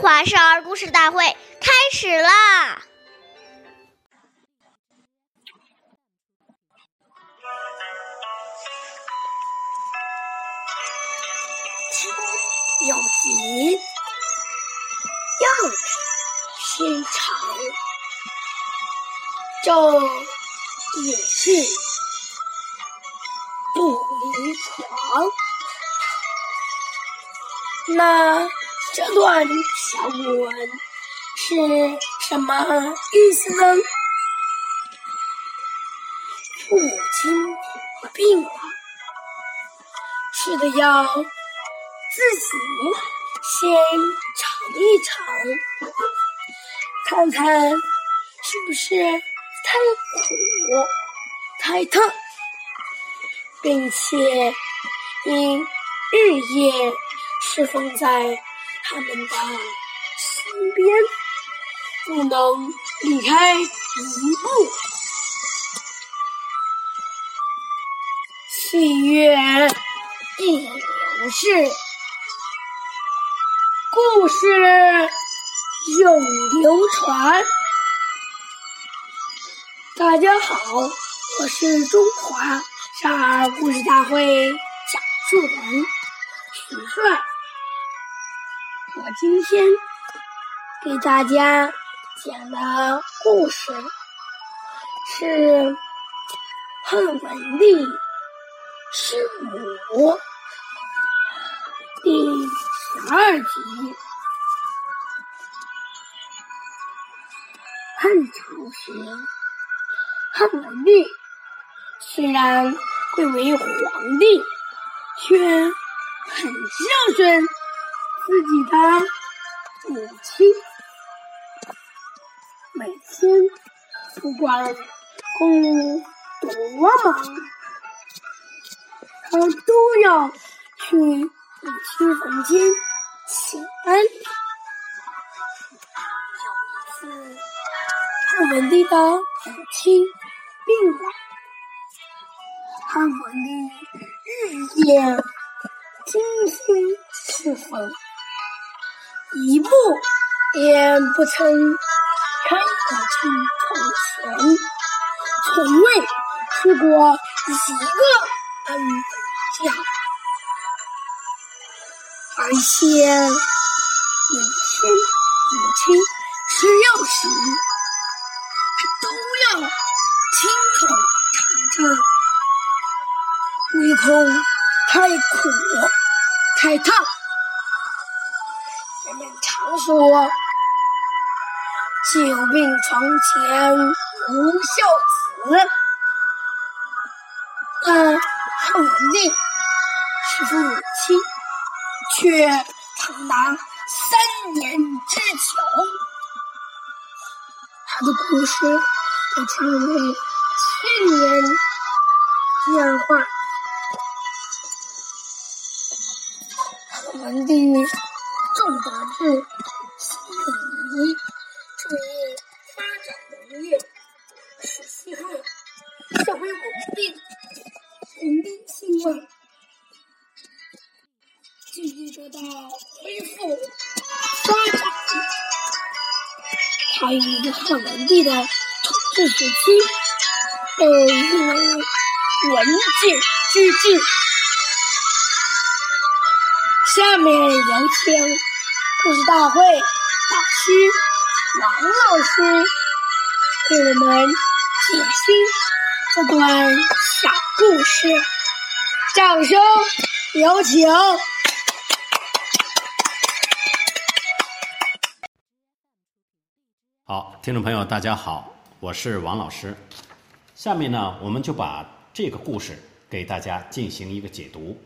华少儿故事大会开始啦！有急，要心肠，昼也是不离床。那这段小古文是什么意思呢？父亲病了，吃的药自己先尝一尝，看看是不是太苦、太烫，并且因日夜。侍奉在他们的身边，不能离开一步。岁月易流逝，故事永流传。大家好，我是中华少儿故事大会讲述人今天给大家讲的故事是汉文帝师母第十二集。汉朝时，汉文帝虽然贵为皇帝，却很孝顺。自己的母亲每天不管公务多忙，他都要去母亲房间请安。有一次，汉文帝的母亲病了，汉文帝日夜精心侍奉。一步也不曾开口去空闲，从未吃过一个安稳觉，而且每天母亲吃药时，他都要亲口尝尝，唯恐太苦太烫。说“久病床前无孝子”，但汉文帝是父亲却长达三年之久。他的故事被称为千年佳话。汉文帝。重德治，兴礼仪，注意发展农业，使西汉社会稳定，人民兴旺，经济得到恢复发展。他与汉文帝的统治时期被誉为文治之治。下面有请。故事大会导师王老师给我们解析这段小故事，掌声有请。好，听众朋友，大家好，我是王老师。下面呢，我们就把这个故事给大家进行一个解读。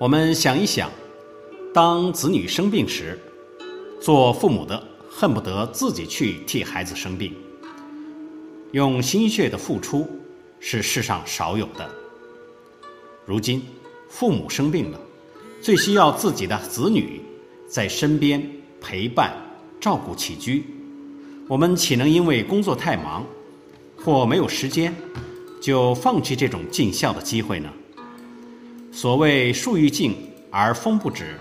我们想一想，当子女生病时，做父母的恨不得自己去替孩子生病，用心血的付出是世上少有的。如今父母生病了，最需要自己的子女在身边陪伴、照顾起居，我们岂能因为工作太忙或没有时间，就放弃这种尽孝的机会呢？所谓树欲静而风不止，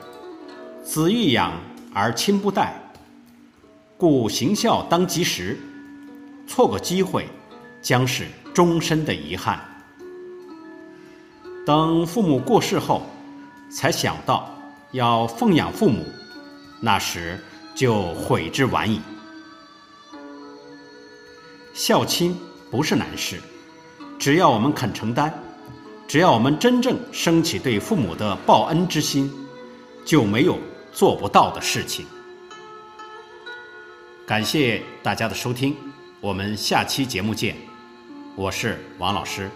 子欲养而亲不待，故行孝当及时，错过机会，将是终身的遗憾。等父母过世后，才想到要奉养父母，那时就悔之晚矣。孝亲不是难事，只要我们肯承担，只要我们真正升起对父母的报恩之心，就没有做不到的事情。感谢大家的收听，我们下期节目见。我是王老师。